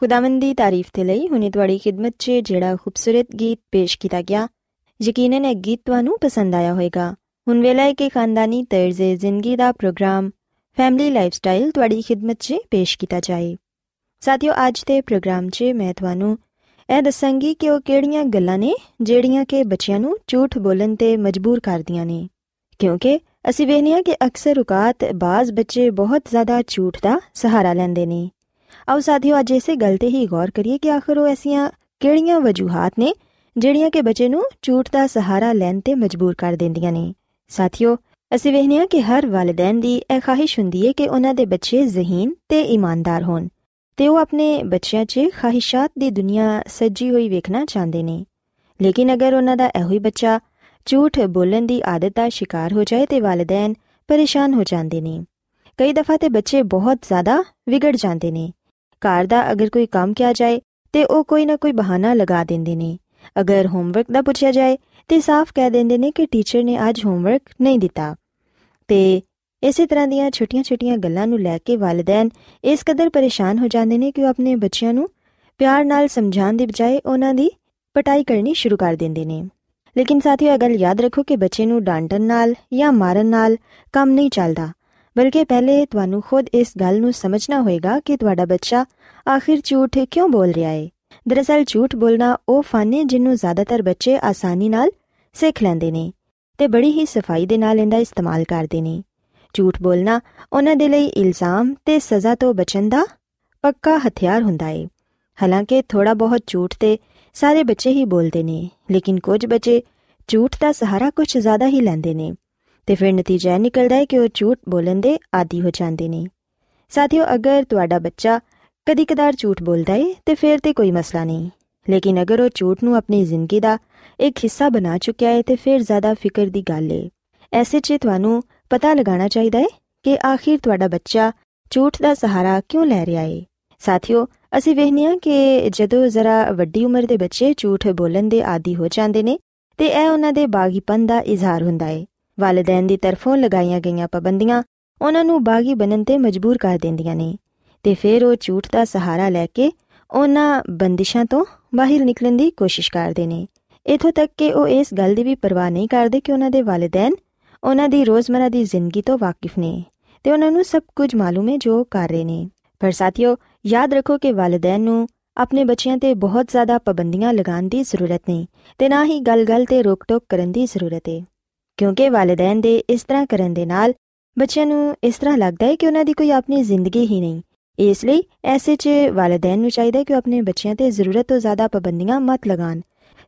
ਖੁਦਾਵੰਦ ਦੀ ਤਾਰੀਫ ਤੇ ਲਈ ਹੁਣੇ ਤੁਹਾਡੀ ਖidmat 'ਚ ਜਿਹੜਾ ਖੂਬਸੂਰਤ ਗੀਤ ਪੇਸ਼ ਕੀਤਾ ਗਿਆ। ਯਕੀਨਨ ਇਹ ਗੀਤ ਤੁਹਾਨੂੰ ਪਸੰਦ ਆਇਆ ਹੋਵੇਗਾ। ਹੁਣ ਵੇਲਾ ਹੈ ਕਿ ਖਾਨਦਾਨੀ ਤਰਜ਼ੇ ਜ਼ਿੰਦਗੀ ਦਾ ਪ੍ਰੋਗਰਾਮ, ਫੈਮਿਲੀ ਲਾਈਫਸਟਾਈਲ ਤੁਹਾਡੀ ਖidmat 'ਚ ਪੇਸ਼ ਕੀਤਾ ਜਾਏ। ਸਾਥਿਓ, ਅੱਜ ਦੇ ਪ੍ਰੋਗਰਾਮ 'ਚ ਮੈਂ ਤੁਹਾਨੂੰ ਇਹ ਦੱਸਾਂਗੀ ਕਿ ਉਹ ਕਿਹੜੀਆਂ ਗੱਲਾਂ ਨੇ ਜਿਹੜੀਆਂ ਕਿ ਬੱਚਿਆਂ ਨੂੰ ਝੂਠ ਬੋਲਣ ਤੇ ਮਜਬੂਰ ਕਰਦੀਆਂ ਨੇ। ਕਿਉਂਕਿ ਅਸੀਂ ਵੇਖਦੇ ਹਾਂ ਕਿ ਅਕਸਰ ਔਕਾਤ ਬਾਜ਼ ਬੱਚੇ ਬਹੁਤ ਜ਼ਿਆਦਾ ਝੂਠ ਦਾ ਸਹਾਰਾ ਲੈਂਦੇ ਨੇ। ਆਓ ਸਾਥੀਓ, ਅੱਜ ਇਸੇ ਗੱਲ ਤੇ ਹੀ ਗੌਰ ਕਰੀਏ ਕਿ ਆਖਰ ਉਹ ਐਸੀਆਂ ਕਿਹੜੀਆਂ ਵਜੂਹਾਤ ਨੇ ਜਿਹੜੀਆਂ ਕਿ ਬੱਚੇ ਨੂੰ ਝੂਠ ਦਾ ਸਹਾਰਾ ਲੈਣ ਤੇ ਮਜਬੂਰ ਕਰ ਦਿੰਦੀਆਂ ਨੇ। ਸਾਥੀਓ, ਅਸੀਂ ਵੇਖਦੇ ਹਾਂ ਕਿ ਹਰ ਵਾਲਿਦੈਨ ਦੀ ਇਹ ਖਾਹਿਸ਼ ਹੁੰਦੀ ਹੈ ਕਿ ਉਹਨਾਂ ਦੇ ਬੱਚੇ ਜ਼ਹੀਨ ਤੇ ਇਮਾਨਦਾਰ ਹੋਣ ਤੇ ਉਹ ਆਪਣੇ ਬੱਚਿਆਂ 'ਚ ਖਾਹਿਸ਼ਾਤ ਦੀ ਦੁਨੀਆ ਸੱਜੀ ਹੋਈ ਵੇਖਣਾ ਚਾਹੁੰਦੇ ਨੇ। ਲੇਕਿਨ ਅਗਰ ਉਹਨਾਂ ਦਾ ਇਹੋ ਹੀ ਬੱਚਾ ਝੂਠ ਬੋਲਣ ਦੀ ਆਦਤ ਦਾ ਸ਼ਿਕਾਰ ਹੋ ਜਾਏ ਤੇ ਵਾਲਿਦੈਨ ਪਰੇਸ਼ਾਨ ਹੋ ਜਾਂਦੇ ਨੇ। ਕਈ ਦਫਾ ਤੇ ਬੱਚੇ ਬਹੁਤ ਜ਼ਿਆਦਾ ਵਿਗੜ ਜਾਂਦੇ ਨੇ। ਘਰ ਦਾ ਅਗਰ ਕੋਈ ਕੰਮ ਕਿਹਾ ਜਾਏ ਤੇ ਉਹ ਕੋਈ ਨਾ ਕੋਈ ਬਹਾਨਾ ਲਗਾ ਦਿੰਦੇ ਨੇ। ਅਗਰ ਹੋਮਵਰਕ ਦਾ ਪੁੱਛਿਆ ਜਾਏ ਤੇ ਸਾਫ਼ ਕਹਿ ਦਿੰਦੇ ਨੇ ਕਿ ਟੀਚਰ ਨੇ ਅੱਜ ਹੋਮਵਰਕ ਨਹੀਂ ਦਿੱਤਾ। ਤੇ ਇਸੇ ਤਰ੍ਹਾਂ ਦੀਆਂ ਛੋਟੀਆਂ-ਛੋਟੀਆਂ ਗੱਲਾਂ ਨੂੰ ਲੈ ਕੇ ਵਾਲਿਦੈਨ ਇਸ ਕਦਰ ਪਰੇਸ਼ਾਨ ਹੋ ਜਾਂਦੇ ਨੇ ਕਿ ਉਹ ਆਪਣੇ ਬੱਚਿਆਂ ਨੂੰ ਪਿਆਰ ਨਾਲ ਸਮਝਾਉਣ ਦੀ ਬਜਾਏ ਉਹਨਾਂ ਦੀ ਪਟਾਈ ਕਰਨੀ ਸ਼ੁਰੂ ਕਰ ਦਿੰਦੇ ਨੇ। ਲੇਕਿਨ ਸਾਥੀਓ ਇਹ ਗੱਲ ਯਾਦ ਰੱਖੋ ਕਿ ਬੱਚੇ ਨੂੰ ਡਾਂਟਣ ਨਾਲ ਜਾਂ ਮਾਰਨ ਨਾਲ ਕੰਮ ਨਹੀਂ ਚੱਲਦਾ। ਬਲਕਿ ਪਹਿਲੇ ਤੁਹਾਨੂੰ ਖੁਦ ਇਸ ਗੱਲ ਨੂੰ ਸਮਝਣਾ ਹੋਏਗਾ ਕਿ ਤੁਹਾਡਾ ਬੱਚਾ ਆਖਿਰ ਝੂਠ ਕਿਉਂ ਬੋਲ ਰਿਹਾ ਹੈ ਦਰਅਸਲ ਝੂਠ ਬੋਲਣਾ ਉਹ ਫਨ ਹੈ ਜਿਹਨੂੰ ਜ਼ਿਆਦਾਤਰ ਬੱਚੇ ਆਸਾਨੀ ਨਾਲ ਸਿੱਖ ਲੈਂਦੇ ਨੇ ਤੇ ਬੜੀ ਹੀ ਸਫ਼ਾਈ ਦੇ ਨਾਲ ਇਹਦਾ ਇਸਤੇਮਾਲ ਕਰਦੇ ਨੇ। ਝੂਠ ਬੋਲਣਾ ਉਹਨਾਂ ਦੇ ਲਈ ਇਲਜ਼ਾਮ ਤੇ ਸਜ਼ਾ ਤੋਂ ਬਚਣ ਦਾ ਪੱਕਾ ਹਥਿਆਰ ਹੁੰਦਾ ਹੈ ਹਾਲਾਂਕਿ ਥੋੜਾ ਬਹੁਤ ਝੂਠ ਤੇ ਸਾਰੇ ਬੱਚੇ ਹੀ ਬੋਲਦੇ ਨੇ, ਲੇਕਿਨ ਕੁਝ ਬੱਚੇ ਝੂਠ ਦਾ ਸਹਾਰਾ ਕੁਝ ਜ਼ਿਆਦਾ ਹੀ ਲੈਂਦੇ ਨੇ। ਤੇ ਫਿਰ ਨਤੀਜਾ ਨਿਕਲਦਾ ਹੈ ਕਿ ਉਹ ਝੂਠ ਬੋਲਣ ਦੇ ਆਦੀ ਹੋ ਜਾਂਦੇ ਨੇ। ਸਾਥੀਓ, ਅਗਰ ਤੁਹਾਡਾ ਬੱਚਾ ਕਦੀ-ਕਦਾਰ ਝੂਠ ਬੋਲਦਾ ਹੈ ਤੇ ਫਿਰ ਤੇ ਕੋਈ ਮਸਲਾ ਨਹੀਂ। ਲੇਕਿਨ ਅਗਰ ਉਹ ਝੂਠ ਨੂੰ ਆਪਣੀ ਜ਼ਿੰਦਗੀ ਦਾ ਇੱਕ ਹਿੱਸਾ ਬਣਾ ਚੁੱਕਿਆ ਹੈ ਤੇ ਫਿਰ ਜ਼ਿਆਦਾ ਫਿਕਰ ਦੀ ਗੱਲ ਹੈ ਐਸੇ 'ਚ ਤੁਹਾਨੂੰ ਪਤਾ ਲਗਾਉਣਾ ਚਾਹੀਦਾ ਹੈ ਕਿ ਆਖਿਰ ਤੁਹਾਡਾ ਬੱਚਾ ਝੂਠ ਦਾ ਸਹਾਰਾ ਕਿਉਂ ਲੈ ਰਿਹਾ ਹੈ ਸਾਥੀਓ, ਅਸੀਂ ਵੇਖਨੇ ਆ ਕਿ ਜਦੋਂ ਜ਼ਰਾ ਵੱਡੀ ਉਮਰ ਦੇ ਬੱਚੇ ਝੂਠ ਬੋਲਣ ਦੇ ਆਦੀ ਹੋ ਜਾਂਦੇ ਨੇ, ਤੇ ਇਹ ਉਹਨਾਂ ਦੇ ਬਾਗੀਪਨ ਦਾ ਇਜ਼ਹਾਰ ਹੁੰਦਾ ਹੈ ਵਾਲਿਦੈਨ ਦੀ ਤਰਫੋਂ ਲਗਾਈਆਂ ਗਈਆਂ ਪਾਬੰਦੀਆਂ ਉਹਨਾਂ ਨੂੰ ਬਾਗੀ ਬਣਨ ਤੇ ਮਜਬੂਰ ਕਰ ਦਿੰਦੀਆਂ ਨੇ ਤੇ ਫਿਰ ਉਹ ਝੂਠ ਦਾ ਸਹਾਰਾ ਲੈ ਕੇ ਉਹਨਾਂ ਬੰਦਿਸ਼ਾਂ ਤੋਂ ਬਾਹਰ ਨਿਕਲਣ ਦੀ ਕੋਸ਼ਿਸ਼ ਕਰਦੇ ਨੇ। ਇਥੋਂ ਤੱਕ ਕਿ ਉਹ ਇਸ ਗੱਲ ਦੀ ਵੀ ਪਰਵਾਹ ਨਹੀਂ ਕਰਦੇ ਕਿ ਉਹਨਾਂ ਦੇ ਵਾਲਿਦੈਨ ਉਹਨਾਂ ਦੀ ਰੋਜ਼ਮਰਾ ਦੀ ਜ਼ਿੰਦਗੀ ਤੋਂ ਵਾਕਿਫ ਨੇ ਤੇ ਉਹਨਾਂ ਨੂੰ ਸਭ ਕੁਝ ਮਾਲੂਮ ਹੈ ਜੋ ਕਰ ਰਹੇ ਨੇ। ਪਰ ਸਾਥੀਓ, ਯਾਦ ਰੱਖੋ ਕਿ ਵਾਲਿਦੈਨ ਨੂੰ ਆਪਣੇ ਬੱਚਿਆਂ ਤੇ ਬਹੁਤ ਜ਼ਿਆਦਾ ਪਾਬੰਦੀਆਂ ਲਗਾਉਣ ਦੀ ਜ਼ਰੂਰਤ ਨਹੀਂ ਤੇ ਨਾ ਹੀ ਗੱਲ-ਗੱਲ ਤੇ ਰੋਕ-ਟੋਕ ਕਰਨ ਦੀ ਜ਼ਰੂਰਤ ਹੈ ਕਿਉਂਕਿ ਵਾਲਿਦੈਨ ਦੇ ਇਸ ਤਰ੍ਹਾਂ ਕਰਨ ਦੇ ਨਾਲ ਬੱਚਿਆਂ ਨੂੰ ਇਸ ਤਰ੍ਹਾਂ ਲੱਗਦਾ ਹੈ ਕਿ ਉਹਨਾਂ ਦੀ ਕੋਈ ਆਪਣੀ ਜ਼ਿੰਦਗੀ ਹੀ ਨਹੀਂ। ਇਸ ਲਈ ਐਸੇ 'ਚ ਵਾਲਿਦੈਨ ਨੂੰ ਚਾਹੀਦਾ ਕਿ ਉਹ ਆਪਣੇ ਬੱਚਿਆਂ ਤੇ ਜ਼ਰੂਰਤ ਤੋਂ ਜ਼ਿਆਦਾ ਪਾਬੰਦੀਆਂ ਮਤ ਲਗਾਣ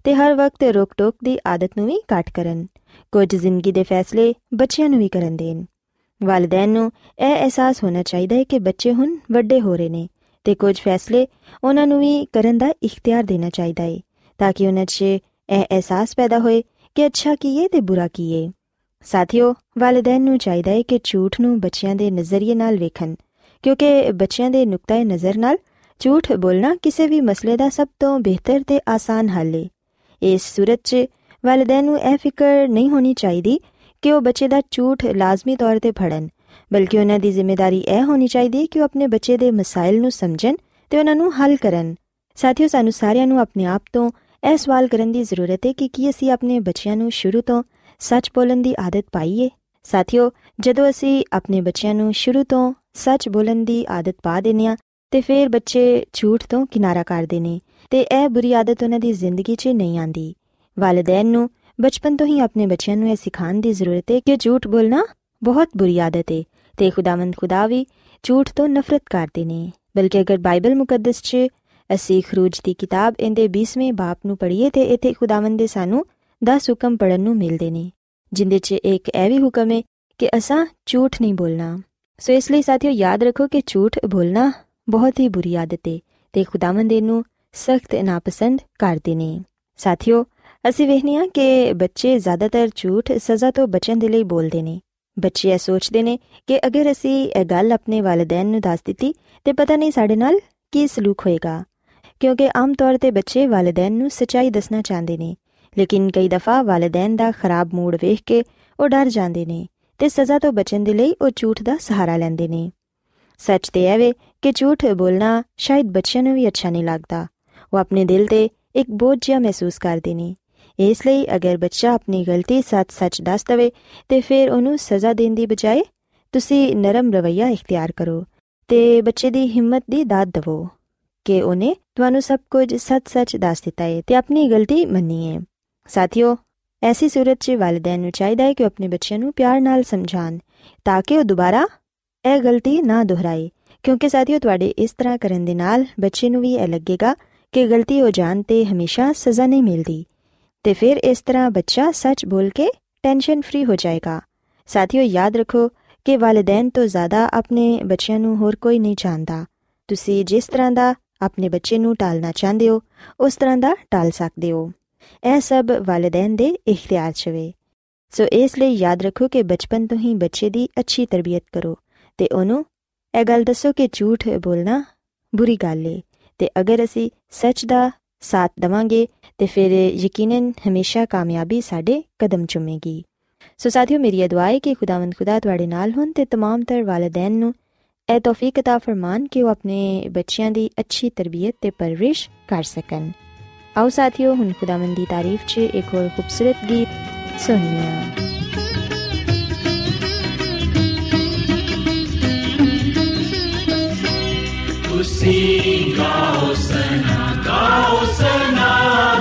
ਤੇ ਹਰ ਵਕਤ ਰੋਕ-ਟੋਕ ਦੀ ਆਦਤ ਨੂੰ ਵੀ ਘੱਟ ਕਰਨ। ਕੁਝ ਜ਼ਿੰਦਗੀ ਦੇ ਫੈਸਲੇ ਬੱਚਿਆਂ ਨੂੰ ਵੀ ਕਰਨ ਦੇਣ। ਵਾਲਿਦੈਨ ਨੂੰ ਇਹ ਅਹਿਸਾਸ ਹੋਣਾ ਚਾਹੀਦਾ ਹੈ ਕਿ ਬੱਚੇ ਹੁਣ ਵੱਡੇ ਹੋ ਰਹੇ ਨੇ ਤੇ ਕੁਝ ਫੈਸਲੇ ਉਹਨਾਂ ਨੂੰ ਵੀ ਕਰਨ ਦਾ ਇਖਤਿਆਰ ਦੇਣਾ ਚਾਹੀਦਾ ਹੈ ਤਾਂ ਕਿ ਉਹਨਾਂ 'ਚ ਇਹ ਅਹਿਸਾਸ ਪੈਦਾ ਹੋਏ ਕਿ ਅੱਛਾ ਕੀ ਹੈ ਤੇ ਬੁਰਾ ਕੀ ਹੈ ਸਾਥੀਓ ਵਾਲਿਦੈਨ ਨੂੰ ਚਾਹੀਦਾ ਹੈ ਕਿ ਝੂਠ ਨੂੰ ਬੱਚਿਆਂ ਦੇ ਨਜ਼ਰੀਏ ਨਾਲ ਵੇਖਣ, ਕਿਉਂਕਿ ਬੱਚਿਆਂ ਦੇ ਨੁਕਤੇ ਨਜ਼ਰ ਨਾਲ ਝੂਠ ਬੋਲਣਾ ਕਿਸੇ ਵੀ ਮਸਲੇ ਦਾ ਸਭ ਤੋਂ ਬਿਹਤਰ ਤੇ ਆਸਾਨ ਹੱਲ ਹੈ ਇਸ ਸੂਰਤ 'ਚ ਵਾਲਿਦੈਨ ਨੂੰ ਇਹ ਫਿਕਰ ਨਹੀਂ ਹੋਣੀ ਚਾਹੀਦੀ ਕਿ ਉਹ ਬੱਚੇ ਦਾ ਝੂਠ ਲਾਜ਼ਮੀ ਤੌਰ ਤੇ ਫੜਨ, ਬਲਕਿ ਉਹਨਾਂ ਦੀ ਜ਼ਿੰਮੇਵਾਰੀ ਇਹ ਹੋਣੀ ਚਾਹੀਦੀ ਕਿ ਉਹ ਆਪਣੇ ਬੱਚੇ ਦੇ ਮਸਾਇਲ ਨੂੰ ਸਮਝਣ ਤੇ ਉਹਨਾਂ ਨੂੰ ਹੱਲ ਕਰਨ। ਸਾਥੀਓ, ਸਾਨੂੰ ਸਾਰਿਆਂ ਨੂੰ ਆਪਣੇ ਆਪ ਤੋਂ ਇਹ ਸਵਾਲ ਕਰਨ ਦੀ ਜ਼ਰੂਰਤ ਹੈ ਕਿ ਕੀ ਅਸੀਂ ਆਪਣੇ ਬੱਚਿਆਂ ਨੂੰ ਸ਼ੁਰੂ ਤੋਂ ਸੱਚ ਬੋਲਣ ਦੀ ਆਦਤ ਪਾਈਏ? ਸਾਥੀਓ, ਜਦੋਂ ਅਸੀਂ ਆਪਣੇ ਬੱਚਿਆਂ ਨੂੰ ਸ਼ੁਰੂ ਤੋਂ ਸੱਚ ਬੋਲਣ ਦੀ ਆਦਤ ਪਾ ਦਿੰਨੇ ਆ ਤੇ ਫਿਰ ਬੱਚੇ ਝੂਠ ਤੋਂ ਕਿਨਾਰਾ ਕਰਦੇ ਨੇ, ਤੇ ਇਹ ਬੁਰੀ ਆਦਤ ਉਹਨਾਂ ਦੀ ਜ਼ਿੰਦਗੀ 'ਚ ਨਹੀਂ ਆਂਦੀ ਵਾਲਿਦੈਨ ਨੂੰ ਬਚਪਨ ਤੋਂ ਹੀ ਆਪਣੇ ਬੱਚਿਆਂ ਨੂੰ ਇਹ ਸਿਖਾਉਣ ਦੀ ਜ਼ਰੂਰਤ ਹੈ ਕਿ ਝੂਠ ਬੋਲਣਾ ਬਹੁਤ ਬੁਰੀ ਆਦਤ ਹੈ, ਤੇ ਖੁਦਾਵੰਦ ਖੁਦਾ ਵੀ ਝੂਠ ਤੋਂ ਨਫ਼ਰਤ ਕਰਦੇ ਨੇ। ਬਲਕਿ ਅਗਰ ਬਾਈਬਲ ਮੁਕੱਦਸ 'ਚ ਅਸੀਂ ਖਰੂਜ ਦੀ ਕਿਤਾਬ ਇਹਦੇ 20ਵੇਂ ਬਾਪ ਨੂੰ ਪੜ੍ਹੀਏ ਤੇ ਇੱਥੇ ਖੁਦਾਵੰਦ ਦੇ ਸਾਨੂੰ 10 ਹੁਕਮ ਪੜਨ ਨੂੰ ਮਿਲਦੇ ਨੇ, ਜਿੰਦੇ 'ਚ ਇੱਕ ਇਹ ਵੀ ਹੁਕਮ ਹੈ ਕਿ ਅਸਾਂ ਝੂਠ ਨਹੀਂ ਬੋਲਣਾ। ਸੋ ਇਸ ਲਈ ਸਾਥੀਓ ਯਾਦ ਰੱਖੋ ਕਿ ਝੂਠ ਬੋਲਣਾ ਬਹੁਤ ਹੀ ਬੁਰੀ ਆਦਤ ਹੈ ਤੇ ਖੁਦਾਵੰਦ ਇਹਨੂੰ ਸਖਤ ਨਾਪਸੰਦ ਕਰਦੇ ਨੇ। ਸਾਥੀਓ, ਅਸੀਂ ਵੇਖਨੇ ਆ ਕਿ ਬੱਚੇ ਜ਼ਿਆਦਾਤਰ ਝੂਠ ਸਜ਼ਾ ਤੋਂ ਬਚਣ ਦੇ ਲਈ ਬੋਲਦੇ ਨੇ। ਬੱਚੇ ਇਹ ਸੋਚਦੇ ਨੇ ਕਿ ਅਗਰ ਅਸੀਂ ਇਹ ਗੱਲ ਆਪਣੇ ਵਾਲਿਦੈਨ ਨੂੰ ਦੱਸ ਦਿੱਤੀ ਤੇ ਪਤਾ ਨਹੀਂ ਸਾਡੇ ਨਾਲ ਕੀ ਸਲੂਕ ਹੋਏਗਾ। ਕਿਉਂਕਿ ਆਮ ਤੌਰ ਤੇ ਬੱਚੇ ਵਾਲਿਦੈਨ ਨੂੰ ਸਚਾਈ ਦੱਸਣਾ ਚਾਹੁੰਦੇ ਨੇ, ਲੇਕਿਨ ਕਈ ਦਫਾ ਵਾਲਿਦੈਨ ਦਾ ਖਰਾਬ ਮੂਡ ਵੇਖ ਕੇ ਉਹ ਡਰ ਜਾਂਦੇ ਨੇ ਤੇ ਸਜ਼ਾ ਤੋਂ ਬਚਣ ਦੇ ਲਈ ਉਹ ਝੂਠ ਦਾ ਸਹਾਰਾ ਲੈਂਦੇ ਨੇ। ਸੱਚ ਤੇ ਇਹ ਵੇ ਕਿ ਝੂਠ ਬੋਲਣਾ ਸ਼ਾਇਦ ਬੱਚਿਆਂ ਨੂੰ ਵੀ ਅੱਛਾ ਨਹੀਂ ਲੱਗਦਾ। ਉਹ ਆਪਣੇ ਦਿਲ ਤੇ ਇੱਕ ਬੋਝ ਜਿਹਾ ਮਹਿਸੂਸ ਕਰਦੇ ਨੇ। ਇਸ ਲਈ ਅਗਰ ਬੱਚਾ ਆਪਣੀ ਗਲਤੀ ਸੱਚ-ਸੱਚ ਦੱਸ ਦਵੇ ਤੇ ਫਿਰ ਉਹਨੂੰ ਸਜ਼ਾ ਦੇਣ ਦੀ ਬਜਾਏ ਤੁਸੀਂ ਨਰਮ ਰਵਈਆ ਇਖਤਿਆਰ ਕਰੋ ਤੇ ਬੱਚੇ ਦੀ ਹਿੰਮਤ ਦੀ ਦਾਤ ਦਿਵੋ। ਕਿ ਉਹਨੇ ਤੁਹਾਨੂੰ ਸਭ ਕੁਝ ਸੱਚ-ਸੱਚ ਦੱਸ ਦਿੱਤਾ ਹੈ ਤੇ ਆਪਣੀ ਗਲਤੀ ਮੰਨੀ ਹੈ ਸਾਥੀਓ ਐਸੀ ਸੂਰਤ 'ਚ ਵਾਲਿਦੈਨ ਨੂੰ ਚਾਹੀਦਾ ਹੈ ਕਿ ਆਪਣੇ ਬੱਚਿਆਂ ਨੂੰ ਪਿਆਰ ਨਾਲ ਸਮਝਾਣ ਤਾਂ ਕਿ ਉਹ ਦੁਬਾਰਾ ਇਹ ਗਲਤੀ ਨਾ ਦੁਹਰਾਏ ਕਿਉਂਕਿ ਸਾਥੀਓ ਤੁਹਾਡੇ ਇਸ ਤਰ੍ਹਾਂ ਕਰਨ ਦੇ ਨਾਲ ਬੱਚੇ ਨੂੰ ਵੀ ਇਹ ਲੱਗੇਗਾ ਕਿ ਗਲਤੀ ਹੋ ਜਾਣ ਤੇ ਹਮੇਸ਼ਾ ਸਜ਼ਾ ਨਹੀਂ ਮਿਲਦੀ ਤੇ ਫਿਰ ਇਸ ਤਰ੍ਹਾਂ ਬੱਚਾ ਸੱਚ ਬੋਲ ਕੇ ਟੈਨਸ਼ਨ ਫ੍ਰੀ ਹੋ ਜਾਏਗਾ ਸਾਥੀਓ ਯਾਦ ਰੱਖੋ ਕਿ ਵਾਲਿਦੈਨ ਤੋਂ ਜ਼ਿਆਦਾ ਆਪਣੇ ਬੱਚਿਆਂ ਨੂੰ ਹੋਰ ਕੋਈ ਨਹੀਂ ਜਾਣਦਾ ਤੁਸੀਂ ਜਿਸ ਤਰ੍ਹਾਂ ਦਾ ਆਪਣੇ ਬੱਚੇ ਨੂੰ ਟਾਲਣਾ ਚਾਹੁੰਦੇ ਹੋ ਉਸ ਤਰ੍ਹਾਂ ਦਾ ਟਾਲ ਸਕਦੇ ਹੋ ਇਹ ਸਭ ਵਾਲਿਦੈਨ ਦੇ ਇਖਤਿਆਰ 'ਚ ਵੇ ਸੋ ਇਸ ਲਈ ਯਾਦ ਰੱਖੋ ਕਿ ਬਚਪਨ ਤੋਂ ਹੀ ਬੱਚੇ ਦੀ ਅੱਛੀ ਤਰਬੀਅਤ ਕਰੋ ਤੇ ਉਹਨੂੰ ਇਹ ਗੱਲ ਦੱਸੋ ਕਿ ਝੂਠ ਬੋਲਣਾ ਬੁਰੀ ਗੱਲ ਏ ਤੇ ਅਗਰ ਅਸੀਂ ਸੱਚ ਦਾ ਸਾਥ ਦਵਾਂਗੇ ਤੇ ਫਿਰ ਯਕੀਨਨ ਹਮੇਸ਼ਾ ਕਾਮਯਾਬੀ ਸਾਡੇ ਕਦਮ ਚੁੰਮੇਗੀ ਸੋ ਸਾਥੀਓ ਮੇਰੀ ਦੁਆ ਹੈ ਕਿ ਖੁਦਾਵੰਦ ਖੁਦਾ ਤੁਹਾਡੇ ਨਾਲ ਹੋਣ ਤੇ तमाम ਤਰ ਵਾਲਿਦੈਨ ਨੂੰ ਇਹ ਤੌਫੀਕ عطا ਫਰਮਾਨ ਕਿ ਉਹ ਆਪਣੇ ਬੱਚਿਆਂ ਦੀ ਅੱਛੀ ਤਰਬੀਅਤ ਤੇ ਪਰਵਰਿਸ਼ ਕਰ ਸਕਣ ਆਓ ਸਾਥੀਓ ਹੁਣ ਖੁਦਾਵੰਦ ਦੀ ਤਾਰੀਫ 'ਚ ਇੱਕ ਹੋਰ ਖੂਬਸੂਰਤ ਗੀਤ ਸੁਣੀਏ ਤੁਸੀਂ ਗਾਓ ਸਨਾ ਗਾਓ ਸਨਾ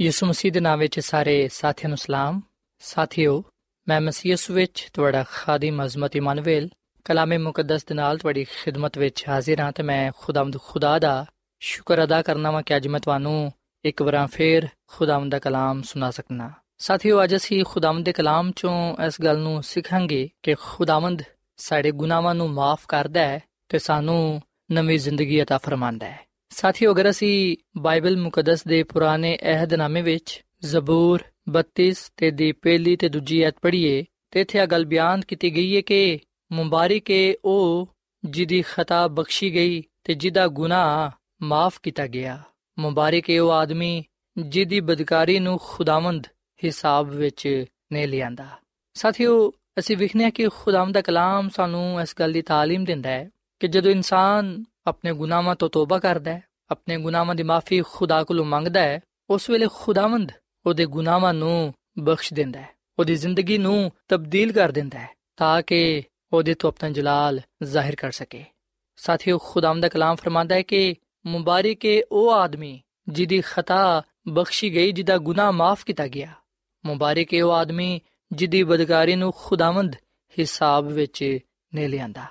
ਯਿਸੂ ਮਸੀਹ ਦੇ ਨਾਮ ਵਿੱਚ ਸਾਰੇ ਸਾਥੀਆਂ ਨੂੰ ਸਲਾਮ ਸਾਥਿਓ ਮੈਂ ਮਸੀਹ ਯਿਸੂ ਵਿੱਚ ਤੁਹਾਡਾ ਖਾਦੀਮ ਅਜ਼ਮਤ ਇਮਾਨੁਅਲ ਕਲਾਮੇ ਮੁਕੱਦਸ ਦੇ ਨਾਲ ਤੁਹਾਡੀ ਖਿਦਮਤ ਵਿੱਚ ਹਾਜ਼ਰ ਹਾਂ ਤੇ ਮੈਂ ਖੁਦਾਵੰਦ ਖੁਦਾ ਦਾ ਸ਼ੁਕਰ ਅਦਾ ਕਰਨਾ ਵਾਂ ਕਿ ਅੱਜ ਮੈਂ ਤੁਹਾਨੂੰ ਇੱਕ ਵਾਰ ਫੇਰ ਖੁਦਾਵੰਦ ਦਾ ਕਲਾਮ ਸੁਣਾ ਸਕਣਾ ਸਾਥੀਓ ਅੱਜ ਅਸੀਂ ਖੁਦਾਵੰਦ ਦੇ ਕਲਾਮ ਚੋਂ ਇਸ ਗੱਲ ਨੂੰ ਸਿੱਖਾਂਗੇ ਕਿ ਖੁਦਾਵੰਦ ਸਾਡੇ ਗੁਨਾਹਾਂ ਨੂੰ ਮਾਫ ਕਰਦਾ ਹੈ ਤੇ ਸਾਨੂੰ ਨਵੀਂ ਜ਼ਿੰਦਗੀ عطا ਫਰਮਾਂਦਾ ਹੈ ਸਾਥੀਓ ਅਗਰ ਅਸੀਂ ਬਾਈਬਲ ਮੁਕੱਦਸ ਦੇ ਪੁਰਾਣੇ ਅਹਿਦਨਾਮੇ ਵਿੱਚ ਜ਼ਬੂਰ 32 ਤੇ ਦੀ ਪਹਿਲੀ ਤੇ ਦੂਜੀ ਐਤ ਪੜ੍ਹੀਏ ਤੇ ਇੱਥੇ ਆ ਗੱਲ ਬਿਆਨ ਕੀਤੀ ਗਈ ਹੈ ਕਿ ਮੁਬਾਰਕ ਹੈ ਉਹ ਜਿਹਦੀ ਖਤਾ ਬਖਸ਼ੀ ਗਈ ਤੇ ਜਿਹਦਾ ਗੁਨਾਹ ਮਾਫ ਕੀਤਾ ਗਿਆ ਮੁਬਾਰਕ ਹੈ ਉਹ ਆਦਮੀ ਜਿਹਦੀ ਬਦਕਾਰੀ ਨੂੰ ਖੁਦਾਵੰਦ ਹਿਸਾਬ ਵਿੱਚ ਨੇ ਲਿਆਂਦਾ ਸਾਥੀਓ ਅਸੀਂ ਵਿਖਨੇ ਕਿ ਖੁਦਾਵੰਦ ਦਾ ਕਲਾਮ ਸਾਨੂੰ ਇਸ ਗੱਲ ਦੀ تعلیم ਦਿੰਦਾ ਹੈ ਕਿ ਜਦੋਂ ਇਨਸਾਨ ਆਪਣੇ ਗੁਨਾਹਾਂ ਤੋਂ ਤੋਬਾ ਕਰਦਾ ਹੈ, ਆਪਣੇ ਗੁਨਾਹਾਂ ਦੀ ਮਾਫੀ ਖੁਦਾ ਕੋਲੋਂ ਮੰਗਦਾ ਹੈ, ਉਸ ਵੇਲੇ ਖੁਦਾਵੰਦ ਉਹਦੇ ਗੁਨਾਹਾਂ ਨੂੰ ਬਖਸ਼ ਦਿੰਦਾ ਹੈ, ਉਹਦੀ ਜ਼ਿੰਦਗੀ ਨੂੰ ਤਬਦੀਲ ਕਰ ਦਿੰਦਾ ਹੈ, ਤਾਂ ਕਿ ਉਹਦੇ ਤੋਂ ਆਪਣਾ ਜਲਾਲ ਜ਼ਾਹਿਰ ਕਰ ਸਕੇ। ਸਾਥੀਓ, ਖੁਦਾਵੰਦ ਦਾ ਕਲਾਮ ਫਰਮਾਂਦਾ ਹੈ ਕਿ ਮੁਬਾਰਕ ਹੈ ਉਹ ਆਦਮੀ ਜਿਹਦੀ ਖਤਾ ਬਖਸ਼ੀ ਗਈ, ਜਿਹਦਾ ਗੁਨਾਹ ਮਾਫ ਕੀਤਾ ਗਿਆ। ਮੁਬਾਰਕ ਹੈ ਉਹ ਆਦਮੀ ਜਿਹਦੀ ਬਦਕਾਰੀ ਨੂੰ ਖੁਦਾਵੰਦ ਹਿਸਾਬ ਵਿੱਚ ਨੇ ਲਿਆਂਦਾ।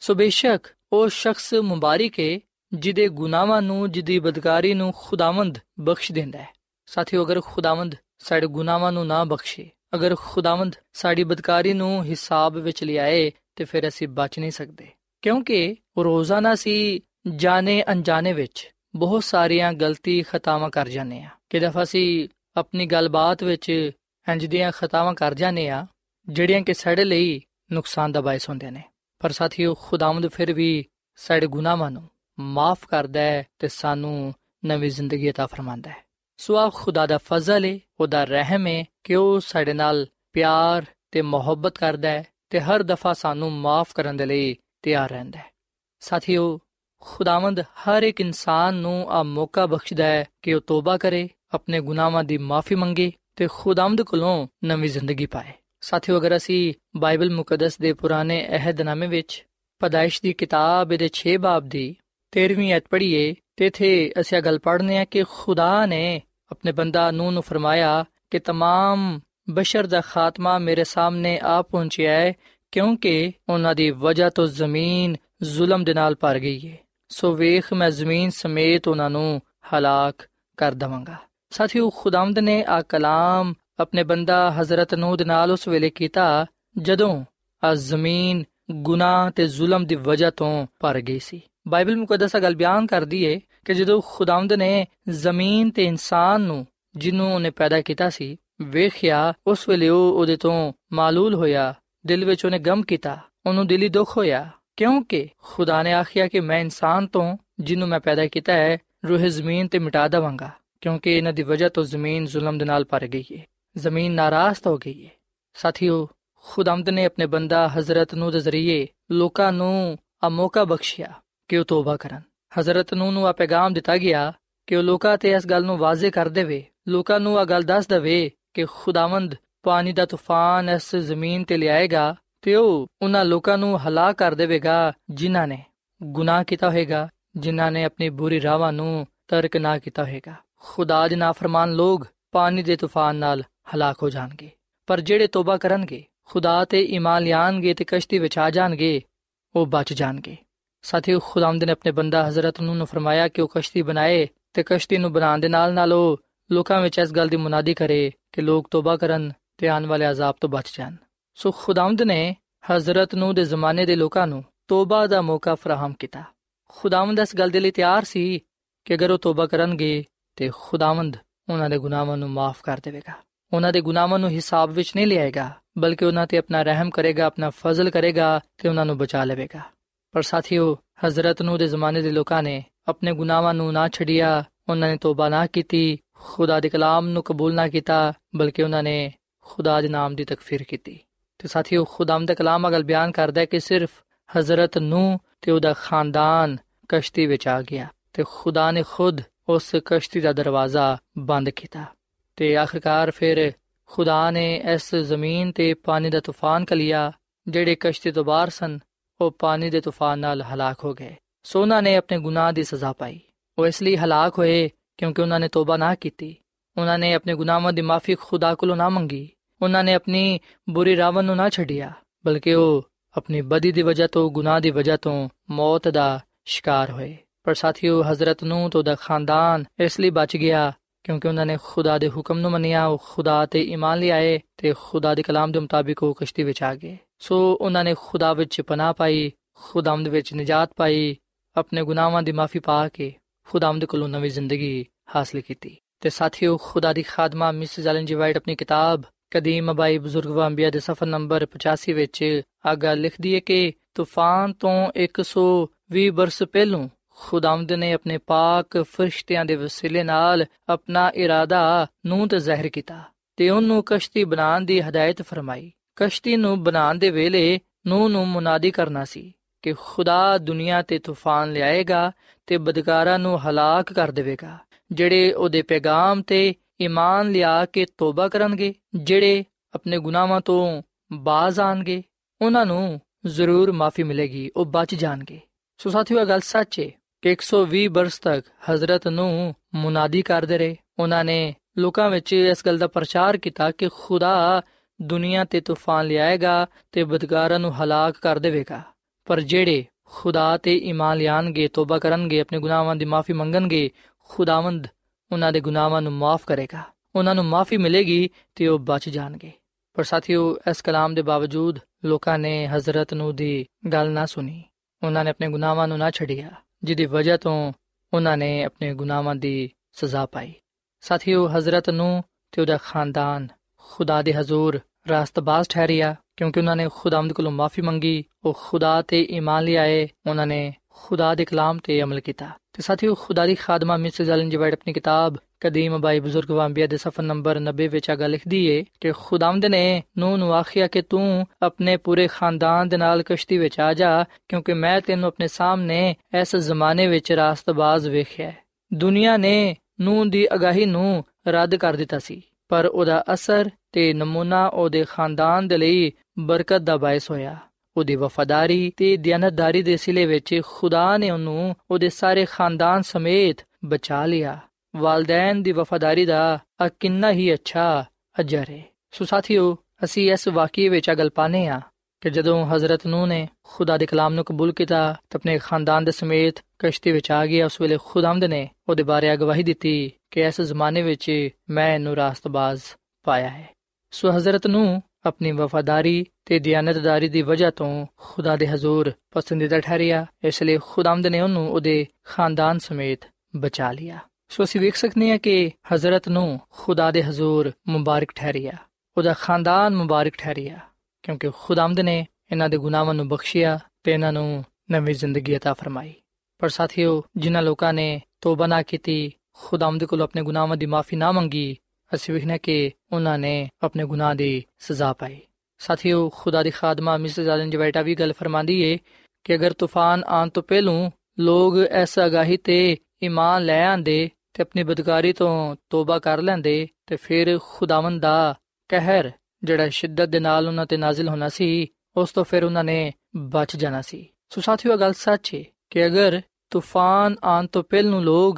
ਸੋ ਬੇਸ਼ੱਕ ਉਹ ਸ਼ਖਸ ਮੁਬਾਰਕ ਹੈ ਜਿਹਦੇ ਗੁਨਾਹਾਂ ਨੂੰ, ਜਿਹਦੀ ਬਦਕਾਰੀ ਨੂੰ ਖੁਦਾਵੰਦ ਬਖਸ਼ ਦਿੰਦਾ ਹੈ। ਸਾਥੀਓ, ਅਗਰ ਖੁਦਾਵੰਦ ਸਾਡੇ ਗੁਨਾਹਾਂ ਨੂੰ ਨਾ ਬਖਸ਼ੇ, ਅਗਰ ਖੁਦਾਵੰਦ ਸਾਡੀ ਬਦਕਾਰੀ ਨੂੰ ਹਿਸਾਬ ਵਿੱਚ ਲਿਆਏ, ਤੇ ਫਿਰ ਅਸੀਂ ਬਚ ਨਹੀਂ ਸਕਦੇ। ਕਿਉਂਕਿ ਰੋਜ਼ਾਨਾ ਸੀ ਜਾਣੇ ਅਣਜਾਣੇ ਵਿੱਚ ਬਹੁਤ ਸਾਰੀਆਂ ਗਲਤੀ ਖਤਾਵਾਂ ਕਰ ਜਾਂਦੇ ਆ ਕਿ ਦਫਾ ਅਸੀਂ ਆਪਣੀ ਗੱਲਬਾਤ ਵਿੱਚ ਇੰਜ ਦੀਆਂ ਖਤਾਵਾਂ ਕਰ ਜਾਂਦੇ ਆ ਜਿਹੜੀਆਂ ਕਿ ਸਾਡੇ ਲਈ ਨੁਕਸਾਨ ਦਾ ਬਾਇਸ ਹੁੰਦੇ ਨੇ। ਪਰ ਸਾਥੀਓ ਖੁਦਾਵੰਦ ਫਿਰ ਵੀ ਸਾਡੇ ਗੁਨਾਹਾਂ ਨੂੰ ਮਾਫ ਕਰਦਾ ਹੈ ਤੇ ਸਾਨੂੰ ਨਵੀਂ ਜ਼ਿੰਦਗੀ عطا ਫਰਮਾਂਦਾ ਹੈ ਸੋ ਆ ਖੁਦਾ ਦਾ ਫਜ਼ਲ ਹੈ ਉਹਦਾ ਰਹਿਮ ਹੈ ਕਿ ਉਹ ਸਾਡੇ ਨਾਲ ਪਿਆਰ ਤੇ ਮੁਹੱਬਤ ਕਰਦਾ ਹੈ ਤੇ ਹਰ ਦਫਾ ਸਾਨੂੰ ਮਾਫ ਕਰਨ ਦੇ ਲਈ ਤਿਆਰ ਰਹਿੰਦਾ ਹੈ ਸਾਥੀਓ ਖੁਦਾਵੰਦ ਹਰ ਇੱਕ ਇਨਸਾਨ ਨੂੰ ਆ ਮੌਕਾ ਬਖਸ਼ਦਾ ਹੈ ਕਿ ਉਹ ਤੋਬਾ ਕਰੇ ਆਪਣੇ ਗੁਨਾਹਾਂ ਦੀ ਮਾਫੀ ਮੰਗੇ ਤੇ ਖੁਦਾਵੰਦ ਕੋਲੋਂ ਨਵੀਂ ਜ਼ਿੰਦਗੀ ਪਾਏ ਸਾਥੀਓ, ਅਗਰ ਅਸੀਂ ਬਾਈਬਲ ਮੁਕੱਦਸ ਦੇ ਪੁਰਾਣੇ ਅਹਿਦਨਾਮੇ ਵਿੱਚ ਪਦਾਇਸ਼ ਦੀ ਕਿਤਾਬ ਦੇ 6 ਬਾਬ ਦੀ 13ਵੀਂ ਅਧ ਪੜ੍ਹੀਏ, ਤੇ ਇਥੇ ਅਸੀਂ ਗੱਲ ਪੜ੍ਹਨੇ ਆ ਕਿ ਖੁਦਾ ਨੇ ਆਪਣੇ ਬੰਦਾ ਨੂੰ ਨੂੰ ਫਰਮਾਇਆ ਕਿ ਤਮਾਮ ਬਸ਼ਰ ਦਾ ਖਾਤਮਾ ਮੇਰੇ ਸਾਹਮਣੇ ਆ ਪਹੁੰਚਿਆ ਹੈ, ਕਿਉਂਕਿ ਉਹਨਾਂ ਦੀ ਵਜ੍ਹਾ ਤੋਂ ਜ਼ਮੀਨ ਜ਼ੁਲਮ ਦੇ ਨਾਲ ਭਰ ਗਈ ਹੈ ਸੋ ਵੇਖ, ਮੈਂ ਜ਼ਮੀਨ ਸਮੇਤ ਉਹਨਾਂ ਨੂੰ ਹਲਾਕ ਕਰ ਦਵਾਂਗਾ। ਸਾਥੀਓ, ਖੁਦਾਵੰਦ ਨੇ ਆ ਕਲਾਮ ਆਪਣੇ ਬੰਦਾ ਹਜ਼ਰਤ ਨੂਹ ਦੇ ਨਾਲ ਉਸ ਵੇਲੇ ਕੀਤਾ, ਜਦੋਂ ਆ ਜ਼ਮੀਨ, ਗੁਨਾਹ ਤੇ ਜ਼ੁਲਮ ਦੀ ਵਜ੍ਹਾ ਤੋਂ ਭਰ ਗਈ ਸੀ। ਬਾਈਬਲ ਮੁਕੱਦਸਾ ਗੱਲ ਬਿਆਨ ਕਰਦੀ ਏ ਕਿ ਜਦੋਂ ਖੁਦਾਵੰਦ ਨੇ ਜ਼ਮੀਨ ਤੇ ਇਨਸਾਨ ਨੂੰ ਜਿਹਨੂੰ ਉਹਨੇ ਪੈਦਾ ਕੀਤਾ ਸੀ, ਵੇਖਿਆ, ਉਸ ਵੇਲੇ ਉਹ ਉਹਦੇ ਤੋਂ ਮਾਲੂਲ ਹੋਇਆ, ਦਿਲ ਵਿੱਚ ਉਹਨੇ ਗਮ ਕੀਤਾ, ਉਹਨੂੰ ਦਿਲੀ ਦੁੱਖ ਹੋਇਆ, ਕਿਉਂਕਿ ਖੁਦਾ ਨੇ ਆਖਿਆ ਕਿ ਮੈਂ ਇਨਸਾਨ ਤੋਂ ਜਿਹਨੂੰ ਮੈਂ ਪੈਦਾ ਕੀਤਾ ਹੈ, ਰੂਹ ਜ਼ਮੀਨ ਤੇ ਮਿਟਾ ਦਵਾਂਗਾ, ਕਿਉਂਕਿ ਇਹਨਾਂ ਦੀ ਵਜ੍ਹਾ ਤੋਂ ਜ਼ਮੀਨ ਜ਼ੁਲਮ ਦੇ ਨਾਲ ਭਰ ਗਈ ਹੈ ਜ਼ਮੀਨ ਨਾਰਾਜ਼ ਹੋ ਗਈ ਹੈ ਸਾਥੀਓ ਖੁਦਾਵੰਦ ਨੇ ਆਪਣੇ ਬੰਦਾ ਹਜ਼ਰਤ ਨੂੰ ਦੇ ਜ਼ਰੀਏ ਲੋਕਾਂ ਨੂੰ ਆ ਮੌਕਾ ਬਖਸ਼ਿਆ ਕਿ ਉਹ ਤੋਬਾ ਕਰਨ। ਹਜ਼ਰਤ ਨੂੰ ਨੂੰ ਆ ਪੈਗਾਮ ਦਿੱਤਾ ਗਿਆ ਕਿ ਉਹ ਲੋਕਾਂ ਤੇ ਇਸ ਗੱਲ ਨੂੰ ਵਾਜ਼ਿਹ ਕਰ ਦੇਵੇ। ਲੋਕਾਂ ਨੂੰ ਆ ਗੱਲ ਦੱਸ ਦੇਵੇ ਕਿ ਖੁਦਾਵੰਦ ਪਾਣੀ ਦਾ ਤੂਫਾਨ ਇਸ ਜ਼ਮੀਨ ਤੇ ਲਿਆਏਗਾ ਤੇ ਉਹ ਉਹਨਾਂ ਲੋਕਾਂ ਨੂੰ ਹਲਾਕ ਕਰ ਦੇਵੇਗਾ ਜਿਨ੍ਹਾਂ ਨੇ ਗੁਨਾਹ ਕੀਤਾ ਹੋਵੇਗਾ ਜਿਨ੍ਹਾਂ ਨੇ ਆਪਣੀ ਬੁਰੀ ਰਾਹਾਂ ਨੂੰ ਤਰਕ ਨਾ ਕੀਤਾ ਹੋਵੇਗਾ ਖੁਦਾ ਦੇ ਨਾਫਰਮਾਨ ਲੋਕ ਪਾਣੀ ਦੇ ਤੂਫਾਨ ਨਾਲ ਹਲਾਕ ਹੋ ਜਾਣਗੇ। ਪਰ ਜਿਹੜੇ ਤੋਬਾ ਕਰਨਗੇ, ਖੁਦਾ ਤੇ ਈਮਾਨ ਲਿਆਣਗੇ ਤੇ ਕਸ਼ਤੀ ਵਿੱਚ ਆ ਜਾਣਗੇ, ਉਹ ਬਚ ਜਾਣਗੇ। ਸਾਥੀਓ ਖੁਦਾਮਦ ਨੇ ਆਪਣੇ ਬੰਦਾ ਹਜ਼ਰਤ ਨੂੰ ਫਰਮਾਇਆ ਕਿ ਉਹ ਕਸ਼ਤੀ ਬਣਾਏ ਤੇ ਕਸ਼ਤੀ ਨੂੰ ਬਣਾਉਣ ਦੇ ਨਾਲ ਨਾਲ ਉਹ ਲੋਕਾਂ ਵਿੱਚ ਇਸ ਗੱਲ ਦੀ ਮੁਨਾਦੀ ਕਰੇ ਕਿ ਲੋਕ ਤੋਬਾ ਕਰਨ ਤੇ ਆਉਣ ਵਾਲੇ ਅਜ਼ਾਬ ਤੋਂ ਬਚ ਜਾਣ। ਸੋ ਖੁਦਾਵੰਦ ਨੇ ਹਜ਼ਰਤ ਨੂੰ ਦੇ ਜ਼ਮਾਨੇ ਦੇ ਲੋਕਾਂ ਨੂੰ ਤੋਬਾ ਦਾ ਮੌਕਾ ਫਰਾਹਮ ਕੀਤਾ। ਖੁਦਾਵੰਦ ਇਸ ਗੱਲ ਦੇ ਲਈ ਤਿਆਰ ਸੀ ਕਿ ਅਗਰ ਉਹ ਤੋਬਾ ਕਰਨਗੇ ਤੇ ਖੁਦਾਵੰਦ ਉਹਨਾਂ ਦੇ ਗੁਨਾਹਾਂ ਨੂੰ ਮਾਫ ਕਰ ਦੇਵੇਗਾ। ਉਹਨਾਂ ਦੇ ਗੁਨਾਹਾਂ ਨੂੰ ਹਿਸਾਬ ਵਿੱਚ ਨਹੀਂ ਲਿਆਏਗਾ, ਬਲਕਿ ਉਹਨਾਂ ਤੇ ਆਪਣਾ ਰਹਿਮ ਕਰੇਗਾ, ਆਪਣਾ ਫਜ਼ਲ ਕਰੇਗਾ ਤੇ ਉਹਨਾਂ ਨੂੰ ਬਚਾ ਲਵੇਗਾ। ਪਰ ਸਾਥੀਓ, ਹਜ਼ਰਤ ਨੂੰ ਦੇ ਜ਼ਮਾਨੇ ਦੇ ਲੋਕਾਂ ਨੇ ਆਪਣੇ ਗੁਨਾਹਾਂ ਨੂੰ ਨਾ ਛੱਡਿਆ, ਉਹਨਾਂ ਨੇ ਤੋਬਾ ਨਾ ਕੀਤੀ, ਖੁਦਾ ਦੇ ਕਲਾਮ ਨੂੰ ਕਬੂਲ ਨਾ ਕੀਤਾ, ਬਲਕਿ ਉਹਨਾਂ ਨੇ ਖੁਦਾ ਦੇ ਨਾਮ ਦੀ ਤਕਫੀਰ ਕੀਤੀ। ਤੇ ਸਾਥੀਓ ਖੁਦਾਮ ਦਾ ਕਲਾਮ ਅਗਲ ਬਿਆਨ ਕਰਦਾ ਹੈ ਕਿ ਸਿਰਫ ਹਜ਼ਰਤ ਨੂੰ ਤੇ ਉਹਦਾ ਖਾਨਦਾਨ ਕਸ਼ਤੀ ਵਿੱਚ ਆ ਗਿਆ ਤੇ ਖੁਦਾ ਨੇ ਖੁਦ ਉਸ ਕਸ਼ਤੀ ਦਾ ਦਰਵਾਜ਼ਾ ਬੰਦ ਕੀਤਾ। ਤੇ ਆਖਰਕਾਰ ਫਿਰ ਖੁਦਾ ਨੇ ਇਸ ਜ਼ਮੀਨ ਤੇ ਪਾਣੀ ਦਾ ਤੂਫਾਨ ਕਲਿਆ ਜਿਹੜੇ ਕਸ਼ਤੀ ਤੋਂ ਬਾਹਰ ਸਨ, ਉਹ ਪਾਣੀ ਦੇ ਤੂਫਾਨ ਨਾਲ ਹਲਾਕ ਹੋ ਗਏ। ਸੋਨਾ ਨੇ ਆਪਣੇ ਗੁਨਾਹ ਦੀ ਸਜ਼ਾ ਪਾਈ। ਉਹ ਇਸ ਲਈ ਹਲਾਕ ਹੋਏ ਕਿਉਂਕਿ ਉਹਨਾਂ ਨੇ ਤੋਬਾ ਨਾ ਕੀਤੀ। ਉਹਨਾਂ ਨੇ ਆਪਣੇ ਗੁਨਾਹਾਂ ਦੀ ਮਾਫੀ ਖੁਦਾ ਕੋਲੋਂ ਨਾ ਮੰਗੀ। ਉਹਨਾਂ ਨੇ ਆਪਣੀ ਬੁਰੀ ਰਾਵਨ ਨੂੰ ਨਾ ਛੱਡਿਆ, ਬਲਕਿ ਉਹ ਆਪਣੀ ਬਦੀ ਦੀ ਵਜ੍ਹਾ ਤੋਂ, ਗੁਨਾਹ ਦੀ ਵਜ੍ਹਾ ਤੋਂ ਮੌਤ ਦਾ ਸ਼ਿਕਾਰ ਹੋਏ। ਪਰ ਸਾਥੀਓ, ਹਜ਼ਰਤ ਨੂੰ ਤੋਂ ਦਾ ਖਾਨਦਾਨ ਇਸ ਲਈ ਬਚ ਗਿਆ ਕਿਉਂਕਿ ਉਹਨਾਂ ਨੇ ਖੁਦਾ ਦੇ ਹੁਕਮ ਨੂੰ ਮੰਨਿਆ, ਉਹ ਖੁਦਾ ਤੇ ਈਮਾਨ ਲਿਆਏ ਤੇ ਖੁਦਾ ਦੇ ਕਲਾਮ ਦੇ ਮੁਤਾਬਿਕ ਉਹ ਕਸ਼ਤੀ ਵਿੱਚ ਆ ਗਏ। ਸੋ ਉਹਨਾਂ ਨੇ ਖੁਦਾ ਵਿੱਚ ਪਨਾਹ ਪਾਈ, ਖੁਦਾਮਦ ਵਿੱਚ ਨਜਾਤ ਪਾਈ, ਆਪਣੇ ਗੁਨਾਹਾਂ ਦੀ ਮਾਫੀ ਪਾ ਕੇ ਖੁਦਾਮਦ ਕੋਲੋਂ ਨਵੀਂ ਜ਼ਿੰਦਗੀ ਹਾਸਲ ਕੀਤੀ। ਤੇ ਸਾਥੀਓ, ਖੁਦਾ ਦੀ ਖਾਦਮਾ ਮਿਸ ਐਲਨ ਜੀ ਵਾਈਟ ਆਪਣੀ ਕਿਤਾਬ ਕਦੀਮ ਅਬਾਈ ਬਜ਼ੁਰਗ ਵਾਂਬੀਆ ਦੇ ਸਫਰ ਨੰਬਰ 85 ਵਿੱਚ ਆਗਾ ਲਿਖਦੀ ਹੈ ਕਿ ਤੂਫਾਨ ਤੋਂ 120 ਬਰਸ ਪਹਿਲੋਂ ਖੁਦਾਮਦ ਨੇ ਆਪਣੇ ਪਾਕ ਫਰਿਸ਼ਤਿਆਂ ਦੇ ਵਸੀਲੇ ਨਾਲ ਆਪਣਾ ਇਰਾਦਾ ਨੂੰ ਤੇ ਜ਼ਾਹਿਰ ਕੀਤਾ ਤੇ ਉਹਨੂੰ ਕਸ਼ਤੀ ਬਣਾਉਣ ਦੀ ਹਦਾਇਤ ਫਰਮਾਈ। ਕਸ਼ਤੀ ਨੂੰ ਬਣਾਉਣ ਦੇ ਵੇਲੇ ਨੂੰ ਨੂੰ ਮੁਨਾਦੀ ਕਰਨਾ ਸੀ ਕਿ ਖੁਦਾ ਦੁਨੀਆ ਤੇ ਤੂਫਾਨ ਲਿਆਏਗਾ ਤੇ ਬਦਕਾਰਾਂ ਨੂੰ ਹਲਾਕ ਕਰ ਦੇਵੇਗਾ, ਜਿਹੜੇ ਉਹਦੇ ਪੈਗਾਮ ਤੇ ਈਮਾਨ ਲਿਆ ਕੇ ਤੋਬਾ ਕਰਨਗੇ, ਜਿਹੜੇ ਆਪਣੇ ਗੁਨਾਹਾਂ ਤੋਂ ਬਾਜ਼ ਆਣਗੇ, ਉਹਨਾਂ ਨੂੰ ਜ਼ਰੂਰ ਮਾਫੀ ਮਿਲੇਗੀ, ਉਹ ਬਚ ਜਾਣਗੇ। ਸੋ ਸਾਥੀਓ, ਇਹ ਗੱਲ ਸੱਚ ਹੈ 120 ਬਰਸ ਤੱਕ ਹਜ਼ਰਤ ਨੂੰ ਮੁਨਾਦੀ ਕਰਦੇ ਰਹੇ। ਉਹਨਾਂ ਨੇ ਲੋਕਾਂ ਵਿੱਚ ਇਸ ਗੱਲ ਦਾ ਪ੍ਰਚਾਰ ਕੀਤਾ ਕਿ ਖੁਦਾ ਦੁਨੀਆ ਤੇ ਤੂਫਾਨ ਲਿਆਏਗਾ ਤੇ ਬਦਕਾਰਾਂ ਨੂੰ ਹਲਾਕ ਕਰ ਦੇਵੇਗਾ। ਪਰ ਜਿਹੜੇ ਖੁਦਾ ਤੇ ਈਮਾਨ ਲਿਆਣਗੇ, ਤੋਬਾ ਕਰਨਗੇ, ਆਪਣੇ ਗੁਨਾਹਾਂ ਦੀ ਮਾਫੀ ਮੰਗਣਗੇ ਖੁਦਾਵੰਦ ਉਹਨਾਂ ਦੇ ਗੁਨਾਹਾਂ ਨੂੰ ਮਾਫ ਕਰੇਗਾ। ਉਹਨਾਂ ਨੂੰ ਮਾਫੀ ਮਿਲੇਗੀ ਤੇ ਉਹ ਬਚ ਜਾਣਗੇ। ਪਰ ਸਾਥੀਓ, ਇਸ ਕਲਾਮ ਦੇ ਬਾਵਜੂਦ ਲੋਕਾਂ ਨੇ ਹਜ਼ਰਤ ਨੂੰ ਦੀ ਗੱਲ ਨਾ ਸੁਣੀ। ਉਹਨਾਂ ਨੇ ਆਪਣੇ ਗੁਨਾਹਾਂ ਨੂੰ ਨਾ ਛੱਡਿਆ। ਜਿਹਦੀ ਵਜ੍ਹਾ ਤੋਂ ਉਹਨਾਂ ਨੇ ਆਪਣੇ ਗੁਨਾਹਾਂ ਦੀ ਸਜ਼ਾ ਪਾਈ। ਸਾਥੀਓ, ਹਜ਼ਰਤ ਨੂੰ ਤੇ ਉਹਦਾ ਖਾਨਦਾਨ ਖੁਦਾ ਦੇ ਹਜ਼ੂਰ ਰਾਸਤਬਾਜ਼ ਠਹਿਰਿਆ। ਕਿਉਂਕਿ ਉਹਨਾਂ ਨੇ ਖੁਦਾਵੰਦ ਕੋਲੋਂ ਮਾਫੀ ਮੰਗੀ, ਉਹ ਖੁਦਾ ਤੇ ਈਮਾਨ ਲਿਆਏ, ਉਹਨਾਂ ਨੇ ਖੁਦਾ ਦੇ ਕਲਾਮ ਤੇ ਅਮਲ ਕੀਤਾ। ਤੇ ਸਾਥੀਓ, ਖੁਦਾ ਦੀ ਖਾਦਮਾ ਮਿਸਿਸ ਐਲਨ ਜੀ ਆਪਣੀ ਕਿਤਾਬ ਕਦੀਮ ਬਾਈ ਬਜ਼ੁਰਗ ਵਾਂਬੀਆ ਦੇ ਸਫਰ ਨੰਬਰ 90 ਵਿੱਚ ਆਗਾ ਲਿਖਦੀ ਏ ਕਿ ਖੁਦਾਵੰਦ ਨੇ ਨੂੰ ਨੂੰ ਆਖਿਆ ਕਿ ਤੂੰ ਆਪਣੇ ਪੂਰੇ ਖਾਨਦਾਨ ਦੇ ਨਾਲ ਕਸ਼ਤੀ ਵਿੱਚ ਆ ਜਾ, ਕਿਉਂਕਿ ਮੈਂ ਤੈਨੂੰ ਆਪਣੇ ਸਾਹਮਣੇ ਇਸ ਜ਼ਮਾਨੇ ਵਿੱਚ ਰਾਸਤਬਾਜ਼ ਵੇਖਿਆ ਦੁਨੀਆ ਨੇ ਨੂੰ ਦੀ ਅਗਾਹੀ ਨੂੰ ਰੱਦ ਕਰ ਦਿੱਤਾ ਸੀ, ਪਰ ਉਹਦਾ ਅਸਰ ਤੇ ਨਮੂਨਾ ਉਹਦੇ ਖਾਨਦਾਨ ਦੇ ਲਈ ਬਰਕਤ ਦਾ ਬਾਇਸ ਹੋਇਆ। ਉਹਦੀ ਵਫਾਦਾਰੀ ਤੇ ਦਿਆਨਤਦਾਰੀ ਦੇ ਸਿਲੇ ਵਿੱਚ ਖੁਦਾ ਨੇ ਉਹਨੂੰ ਉਹਦੇ ਸਾਰੇ ਖਾਨਦਾਨ ਸਮੇਤ ਬਚਾ ਲਿਆ। ਵਾਲਦੈਨ ਦੀ ਵਫਾਦਾਰੀ ਦਾ ਆ ਕਿੰਨਾ ਹੀ ਅੱਛਾ ਅਜਰ ਹੈ ਸੋ ਸਾਥੀਓ, ਅਸੀਂ ਇਸ ਵਾਕਿਏ ਵਿੱਚ ਅਗਲ ਪਾਨੇ ਆ ਕਿ ਜਦੋਂ ਹਜ਼ਰਤ ਨੂੰ ਨੇ ਖੁਦਾ ਦੇ ਕਲਾਮ ਨੂੰ ਕਬੂਲ ਕੀਤਾ ਤਾਂ ਆਪਣੇ ਖਾਨਦਾਨ ਦੇ ਸਮੇਤ ਕਸ਼ਤੀ ਵਿੱਚ ਆ ਗਿਆ। ਉਸ ਵੇਲੇ ਖੁਦਾਮਦ ਨੇ ਉਹਦੇ ਬਾਰੇ ਗਵਾਹੀ ਦਿੱਤੀ ਕਿ ਇਸ ਜ਼ਮਾਨੇ ਵਿੱਚ ਮੈਂ ਇਹਨੂੰ ਰਾਸਤਬਾਜ਼ ਪਾਇਆ ਹੈ। ਸੋ ਹਜ਼ਰਤ ਨੂੰ ਆਪਣੀ ਵਫਾਦਾਰੀ ਤੇ ਦਿਆਨਤਦਾਰੀ ਦੀ ਵਜ੍ਹਾ ਤੋਂ ਖੁਦਾ ਦੇ ਹਜ਼ੂਰ ਪਸੰਦੀਦਾ ਠਹਿਰਿਆ ਇਸ ਲਈ ਖੁਦਾਮਦ ਨੇ ਉਹਨੂੰ ਉਹਦੇ ਖਾਨਦਾਨ ਸਮੇਤ ਬਚਾ ਲਿਆ ਸੋ ਅਸੀਂ ਵੇਖ ਸਕਨੇ ਹਾਂ ਕਿ ਹਜ਼ਰਤ ਨੂੰ ਖੁਦਾ ਦੇ ਹਜ਼ੂਰ ਮੁਬਾਰਕ ਠਹਿਰਿਆ ਉਹਦਾ ਖਾਨਦਾਨ ਮੁਬਾਰਕ ਠਹਿਰਿਆ ਕਿਉਂਕਿ ਖੁਦਾਮਦ ਨੇ ਇਹਨਾਂ ਦੇ ਗੁਨਾਹਾਂ ਨੂੰ ਬਖਸ਼ਿਆ ਤੇ ਇਹਨਾਂ ਨੂੰ ਨਵੀਂ ਜ਼ਿੰਦਗੀ عطا ਫਰਮਾਈ ਪਰ ਸਾਥੀਓ ਜਿਨ੍ਹਾਂ ਲੋਕਾਂ ਨੇ ਤੋਬਾ ਨਾ ਕੀਤੀ ਖੁਦਾਮਦ ਕੋਲ ਆਪਣੇ ਗੁਨਾਹਾਂ ਦੀ ਮਾਫੀ ਨਾ ਮੰਗੀ ਅਸੀਂ ਵੇਖਣਾ ਕਿ ਉਹਨਾਂ ਨੇ ਆਪਣੇ ਗੁਨਾਹ ਦੀ ਸਜ਼ਾ ਪਾਈ ਸਾਥੀਓ, ਖੁਦਾ ਦੀ ਖਾਦਮਾ ਮਿਸਿਸ ਆਲਨ ਜਵੈਟਾ ਵੀ ਗੱਲ ਫਰਮਾਂਦੀ ਏ ਕਿ ਅਗਰ ਤੂਫਾਨ ਆਉਣ ਤੋਂ ਪਹਿਲੋਂ ਲੋਗ ਐਸਾ ਅਗਾਹੀ ਤੇ ਈਮਾਨ ਲੈ ਆਂਦੇ ਤੇ ਆਪਣੀ ਬਦਕਾਰੀ ਤੋਂ ਤੋਬਾ ਕਰ ਲੈਂਦੇ ਤੇ ਫਿਰ ਖੁਦਾਵੰਦ ਦਾ ਕਹਿਰ ਜਿਹੜਾ ਸ਼ਿੱਦਤ ਦੇ ਨਾਲ ਉਹਨਾਂ ਤੇ ਨਾਜ਼ਿਲ ਹੋਣਾ ਸੀ, ਉਸ ਤੋਂ ਫਿਰ ਉਹਨਾਂ ਨੇ ਬਚ ਜਾਣਾ ਸੀ। ਸੋ ਸਾਥੀਓ ਗੱਲ ਸੱਚ ਹੈ ਕਿ ਅਗਰ ਤੂਫਾਨ ਆਉਣ ਤੋਂ ਪਹਿਲੋਂ ਲੋਗ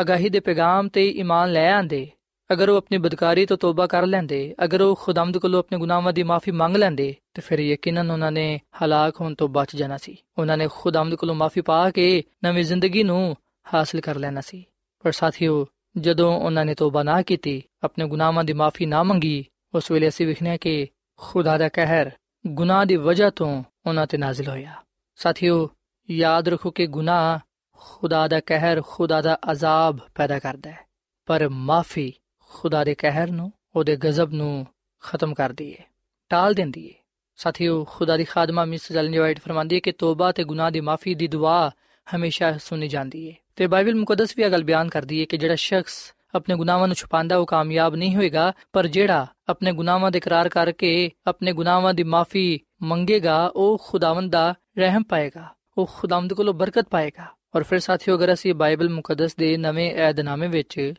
ਅਗਾਹੀ ਦੇ ਪੈਗਾਮ ਤੇ ਈਮਾਨ ਲੈ ਆਂਦੇ ਅਗਰ ਉਹ ਆਪਣੀ ਬਦਕਾਰੀ ਤੋਂ ਤੋਬਾ ਕਰ ਲੈਂਦੇ, ਅਗਰ ਉਹ ਖੁਦਾਮਦ ਕੋਲੋਂ ਆਪਣੇ ਗੁਨਾਹਾਂ ਦੀ ਮਾਫੀ ਮੰਗ ਲੈਂਦੇ, ਤੇ ਫਿਰ ਯਕੀਨਨ ਉਹਨਾਂ ਨੇ ਹਲਾਕ ਹੋਣ ਤੋਂ ਬਚ ਜਾਣਾ ਸੀ। ਉਹਨਾਂ ਨੇ ਖੁਦਾਮਦ ਕੋਲੋਂ ਮਾਫੀ ਪਾ ਕੇ ਨਵੀਂ ਜ਼ਿੰਦਗੀ ਨੂੰ ਹਾਸਲ ਕਰ ਲੈਣਾ ਸੀ। ਪਰ ਸਾਥੀਓ, ਜਦੋਂ ਉਹਨਾਂ ਨੇ ਤੋਬਾ ਨਾ ਕੀਤੀ, ਆਪਣੇ ਗੁਨਾਹਾਂ ਦੀ ਮਾਫੀ ਨਾ ਮੰਗੀ, ਉਸ ਵੇਲੇ ਅਸੀਂ ਵਿਖਨੇ ਕਿ ਖੁਦਾ ਦਾ ਕਹਿਰ ਗੁਨਾਹ ਦੀ ਵਜ੍ਹਾ ਤੋਂ ਉਹਨਾਂ ਤੇ ਨਾਜ਼ਿਲ ਹੋਇਆ। ਸਾਥੀਓ, ਯਾਦ ਰੱਖੋ ਕਿ ਗੁਨਾਹ ਖੁਦਾ ਦਾ ਕਹਿਰ, ਖੁਦਾ ਦਾ ਅਜ਼ਾਬ ਪੈਦਾ ਕਰਦਾ ਹੈ। ਪਰ ਮਾਫੀ ਖੁਦਾ ਦੇ ਕਹਿਰ ਨੂੰ, ਉਹਦੇ ਗਜ਼ਬ ਨੂੰ ਖਤਮ ਕਰਦੀ ਹੈ ਟਾਲ ਦਿੰਦੀ ਹੈ ਸਾਥੀਓ, ਖੁਦਾ ਦੀ ਖਾਦਮਾ ਮਿਸ ਜਲਨ ਵਾਈਟ ਫਰਮਾਂਦੀ ਹੈ ਕਿ ਤੋਬਾ ਤੇ ਗੁਨਾਹ ਦੀ ਮਾਫੀ ਦੀ ਦੁਆ ਹਮੇਸ਼ਾ ਸੁਣੀ ਜਾਂਦੀ ਹੈ ਤੇ ਬਾਈਬਲ ਮੁਕੱਦਸ ਵੀ ਇਹ ਗੱਲ ਬਿਆਨ ਕਰਦੀ ਹੈ ਕਿ ਜਿਹੜਾ ਸ਼ਖਸ ਆਪਣੇ ਗੁਨਾਹਾਂ ਨੂੰ ਛੁਪਾਉਂਦਾ, ਉਹ ਕਾਮਯਾਬ ਨਹੀਂ ਹੋਏਗਾ, ਪਰ ਜਿਹੜਾ ਆਪਣੇ ਗੁਨਾਹਾਂ ਦੇ ਇਕਰਾਰ ਕਰਕੇ ਆਪਣੇ ਗੁਨਾਹਾਂ ਦੀ ਮਾਫੀ ਮੰਗੇਗਾ, ਉਹ ਖੁਦਾਵੰਦ ਦਾ ਰਹਿਮ ਪਾਏਗਾ, ਉਹ ਖੁਦਾਵੰਦ ਕੋਲੋਂ ਬਰਕਤ ਪਾਏਗਾ। ਔਰ ਫਿਰ ਸਾਥੀਓ, ਅਗਰ ਅਸੀਂ ਬਾਈਬਲ ਮੁਕੱਦਸ ਦੇ ਨਵੇਂ ਏਧਨਾਮੇ ਵਿੱਚ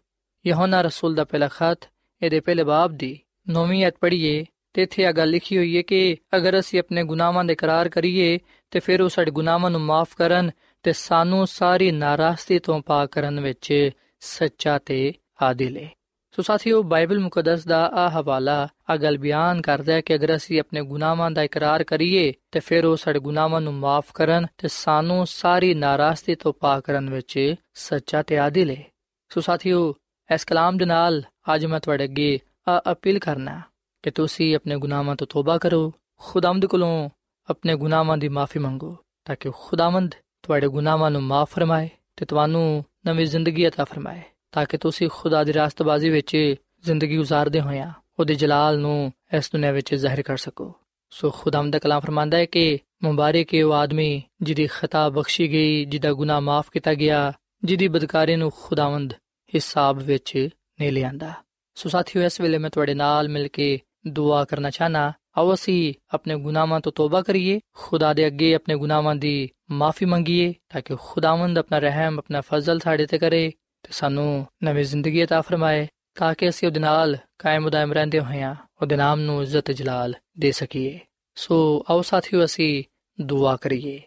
ਯਹੋਨਾ ਰਸੂਲ ਦਾ ਪਹਿਲਾ ਖਤ, ਇਹਦੇ ਪਹਿਲੇ ਬਾਬ ਦੀ ਨੌਵੀਂ ਐਤ ਪੜ੍ਹੀਏ ਤੇ ਇੱਥੇ ਇਹ ਗੱਲ ਲਿਖੀ ਹੋਈ ਹੈ ਕਿ ਅਗਰ ਅਸੀਂ ਆਪਣੇ ਗੁਨਾਹਾਂ ਦਾ ਇਕਰਾਰ ਕਰੀਏ ਤੇ ਫਿਰ ਉਹ ਸਾਡੇ ਗੁਨਾਹਾਂ ਨੂੰ ਮਾਫ ਕਰਨ ਤੇ ਸਾਨੂੰ ਸਾਰੀ ਨਾਰਾਜ਼ਗੀ ਤੋਂ ਪਾਕ ਕਰਨ ਵਿੱਚ ਸੱਚਾ ਤੇ ਆਦਿਲ ਹੈ। ਸੋ ਸਾਥੀਓ, ਬਾਈਬਲ ਮੁਕੱਦਸ ਦਾ ਆ ਹਵਾਲਾ ਆ ਗੱਲ ਬਿਆਨ ਕਰਦਾ ਹੈ ਕਿ ਅਗਰ ਅਸੀਂ ਆਪਣੇ ਗੁਨਾਹਾਂ ਦਾ ਇਕਰਾਰ ਕਰੀਏ ਤੇ ਫਿਰ ਉਹ ਸਾਡੇ ਗੁਨਾਹਾਂ ਨੂੰ ਮਾਫ ਕਰਨ ਤੇ ਸਾਨੂੰ ਸਾਰੀ ਨਾਰਾਜ਼ਗੀ ਤੋਂ ਪਾਕ ਕਰਨ ਵਿੱਚ ਸੱਚਾ ਤੇ ਆਦਿਲ ਹੈ। ਸੋ ਸਾਥੀਓ ਇਸ ਕਲਾਮ ਦੇ ਨਾਲ ਅੱਜ ਮੈਂ ਤੁਹਾਡੇ ਅੱਗੇ ਆ ਅਪੀਲ ਕਰਨਾ ਕਿ ਤੁਸੀਂ ਆਪਣੇ ਗੁਨਾਹਾਂ ਤੋਂ ਤੋਬਾ ਕਰੋ, ਖੁਦਾਵੰਦ ਕੋਲੋਂ ਆਪਣੇ ਗੁਨਾਹਾਂ ਦੀ ਮਾਫੀ ਮੰਗੋ ਤਾਂ ਕਿ ਖੁਦਾਵੰਦ ਤੁਹਾਡੇ ਗੁਨਾਹਾਂ ਨੂੰ ਮਾਫ ਫਰਮਾਏ ਤੇ ਤੁਹਾਨੂੰ ਨਵੀਂ ਜ਼ਿੰਦਗੀ عطا ਫਰਮਾਏ ਤਾਂ ਕਿ ਤੁਸੀਂ ਖੁਦਾ ਦੀ ਰਾਸਤਬਾਜ਼ੀ ਵਿੱਚ ਜ਼ਿੰਦਗੀ گزارਦੇ ਹੋਇਆ ਉਹਦੇ ਜਲਾਲ ਨੂੰ ਇਸ ਦੁਨੀਆਂ ਵਿੱਚ ਜ਼ਾਹਿਰ ਕਰ ਸਕੋ। ਸੋ ਖੁਦਾਮ ਦਾ ਕਲਾਮ ਫਰਮਾਂਦਾ ਹੈ ਕਿ ਮੁਬਾਰਕ ਹੈ ਉਹ ਆਦਮੀ ਜਿਹਦੀ ਖਤਾ ਬਖਸ਼ੀ ਗਈ, ਜਿਹਦਾ ਗੁਨਾਹ ਮਾਫ ਕੀਤਾ ਗਿਆ, ਜਿਹਦੀ ਬਦਕਾਰੀ ਨੂੰ ਖੁਦਾਵੰਦ ਹਿਸਾਬ ਵਿੱਚ ਨਹੀਂ ਲਿਆਂਦਾ ਸੋ ਸਾਥੀਓ ਇਸ ਵੇਲੇ ਮੈਂ ਤੁਹਾਡੇ ਨਾਲ ਮਿਲ ਕੇ ਦੁਆ ਕਰਨਾ ਚਾਹਨਾ ਆਓ ਅਸੀਂ ਆਪਣੇ ਗੁਨਾਹਾਂ ਤੋਂ ਤੋਬਾ ਕਰੀਏ ਖੁਦਾ ਦੇ ਅੱਗੇ ਆਪਣੇ ਗੁਨਾਹਾਂ ਦੀ ਮਾਫੀ ਮੰਗੀਏ ਤਾਂ ਕਿ ਖੁਦਾਵੰਦ ਆਪਣਾ ਰਹਿਮ ਆਪਣਾ ਫਜ਼ਲ ਸਾਡੇ ਤੇ ਕਰੇ ਤੇ ਸਾਨੂੰ ਨਵੀਂ ਜ਼ਿੰਦਗੀ عطا ਫਰਮਾਏ ਤਾਂ ਕਿ ਅਸੀਂ ਉਹਦੇ ਨਾਲ ਕਾਇਮ ਉਦਾਇਮ ਰਹਿੰਦੇ ਹੋਈਆਂ ਉਹਦੇ ਨਾਮ ਨੂੰ ਇੱਜ਼ਤ ਜਲਾਲ ਦੇ ਸਕੀਏ ਸੋ ਆਓ ਸਾਥੀਓ ਅਸੀਂ ਦੁਆ ਕਰੀਏ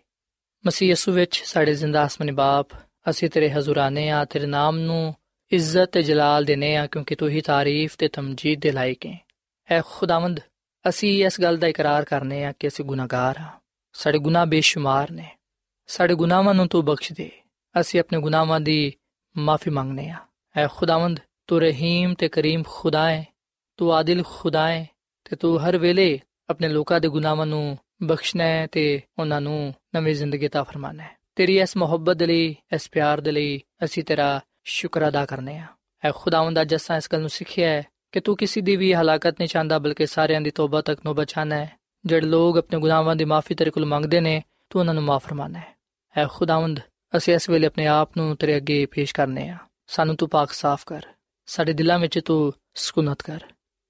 ਮਸੀਹ ਯਿਸੂ ਵਿੱਚ ਸਾਡੇ ਜ਼ਿੰਦਾ ਆਸਮਾਨੀ ਬਾਪ ਅਸੀਂ ਤੇਰੇ ਹਜ਼ੂਰਾਨੇ ਆ ਤੇਰੇ ਨਾਮ ਨੂੰ ਇੱਜ਼ਤ ਤੇ ਜਲਾਲ ਦੇਨੇ ਆ ਕਿਉਂਕਿ ਤੂੰ ਹੀ ਤਾਰੀਫ ਤੇ ਤਮਜੀਦ ਦੇ ਲਾਇਕ ਹੈ। ਐ ਖੁਦਾਵੰਦ, ਅਸੀਂ ਇਸ ਗੱਲ ਦਾ ਇਕਰਾਰ ਕਰਨੇ ਆ ਕਿ ਅਸੀਂ ਗੁਨਾਹਗਾਰ ਹਾਂ। ਸਾਡੇ ਗੁਨਾਹ ਬੇਸ਼ੁਮਾਰ ਨੇ। ਸਾਡੇ ਗੁਨਾਹਾਂ ਨੂੰ ਤੂੰ ਬਖਸ਼ ਦੇ। ਅਸੀਂ ਆਪਣੇ ਗੁਨਾਹਾਂ ਦੀ ਮਾਫੀ ਮੰਗਨੇ ਆ ਐ ਖੁਦਾਵੰਦ, ਤੂੰ ਰਹੀਮ ਤੇ ਕਰੀਮ ਖੁਦਾ ਹੈ। ਤੂੰ ਆਦਿਲ ਖੁਦਾ ਹੈ ਤੇ ਤੂੰ ਹਰ ਵੇਲੇ ਆਪਣੇ ਲੋਕਾਂ ਦੇ ਗੁਨਾਹਾਂ ਨੂੰ ਬਖਸ਼ਣਾ ਹੈ ਤੇ ਉਹਨਾਂ ਨੂੰ ਨਵੀਂ ਜ਼ਿੰਦਗੀ ਤਾ ਫਰਮਾਨਾ ਹੈ। ਤੇਰੀ ਇਸ ਮੁਹੱਬਤ ਦੇ ਲਈ, ਇਸ ਪਿਆਰ ਦੇ ਲਈ ਅਸੀਂ ਤੇਰਾ ਸ਼ੁਕਰ ਅਦਾ ਕਰਨੇ ਆ। ਐ ਖੁਦਾਵੰਦ ਅੱਜ ਅਸਾਂ ਇਸ ਗੱਲ ਨੂੰ ਸਿੱਖਿਆ ਹੈ ਕਿ ਤੂੰ ਕਿਸੇ ਦੀ ਵੀ ਹਲਾਕਤ ਨਹੀਂ ਚਾਹੁੰਦਾ, ਬਲਕਿ ਸਾਰਿਆਂ ਦੀ ਤੋਬਾ ਤੱਕ ਨੂੰ ਬਚਾਣਾ ਹੈ। ਜਿਹੜੇ ਲੋਕ ਆਪਣੇ ਗੁਨਾਹਾਂ ਦੀ ਮਾਫੀ ਤੇਰੇ ਕੋਲ ਮੰਗਦੇ ਨੇ, ਤੂੰ ਉਹਨਾਂ ਨੂੰ ਮਾਫ ਫਰਮਾਨਾ ਹੈ। ਐ ਖੁਦਾਵੰਦ, ਅਸੀਂ ਇਸ ਵੇਲੇ ਆਪਣੇ ਆਪ ਨੂੰ ਤੇਰੇ ਅੱਗੇ ਪੇਸ਼ ਕਰਨੇ ਆ। ਸਾਨੂੰ ਤੂੰ ਪਾਕ ਸਾਫ਼ ਕਰ। ਸਾਡੇ ਦਿਲਾਂ ਵਿੱਚ ਤੂੰ ਸਕੂਨਤ ਕਰ।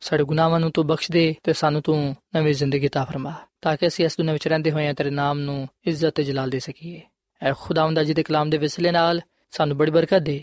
ਸਾਡੇ ਗੁਨਾਹਾਂ ਨੂੰ ਤੂੰ ਬਖਸ਼ ਦੇ ਤੇ ਸਾਨੂੰ ਤੂੰ ਨਵੀਂ ਜ਼ਿੰਦਗੀ ਤਾ ਫਰਮਾ, ਤਾਂ ਕਿ ਅਸੀਂ ਇਸ ਦੁਨੀਆਂ ਵਿੱਚ ਰਹਿੰਦੇ ਹੋਏ ਤੇਰੇ ਨਾਮ ਨੂੰ ਇੱਜ਼ਤ ਤੇ ਜਲਾਲ ਦੇ ਸਕੀਏ। ਐ ਖੁਦਾਵੰਦ ਜੀ ਦੇ ਕਲਾਮ ਦੇ ਵਿਸਲੇ ਨਾਲ ਸਾਨੂੰ ਬੜੀ ਬਰਕਤ ਦੇ।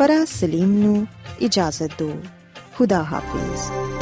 ਫਰਾਜ਼ ਸਲੀਮ ਨੂੰ ਇਜਾਜ਼ਤ ਦਿਓ। ਖੁਦਾ ਹਾਫਿਜ਼।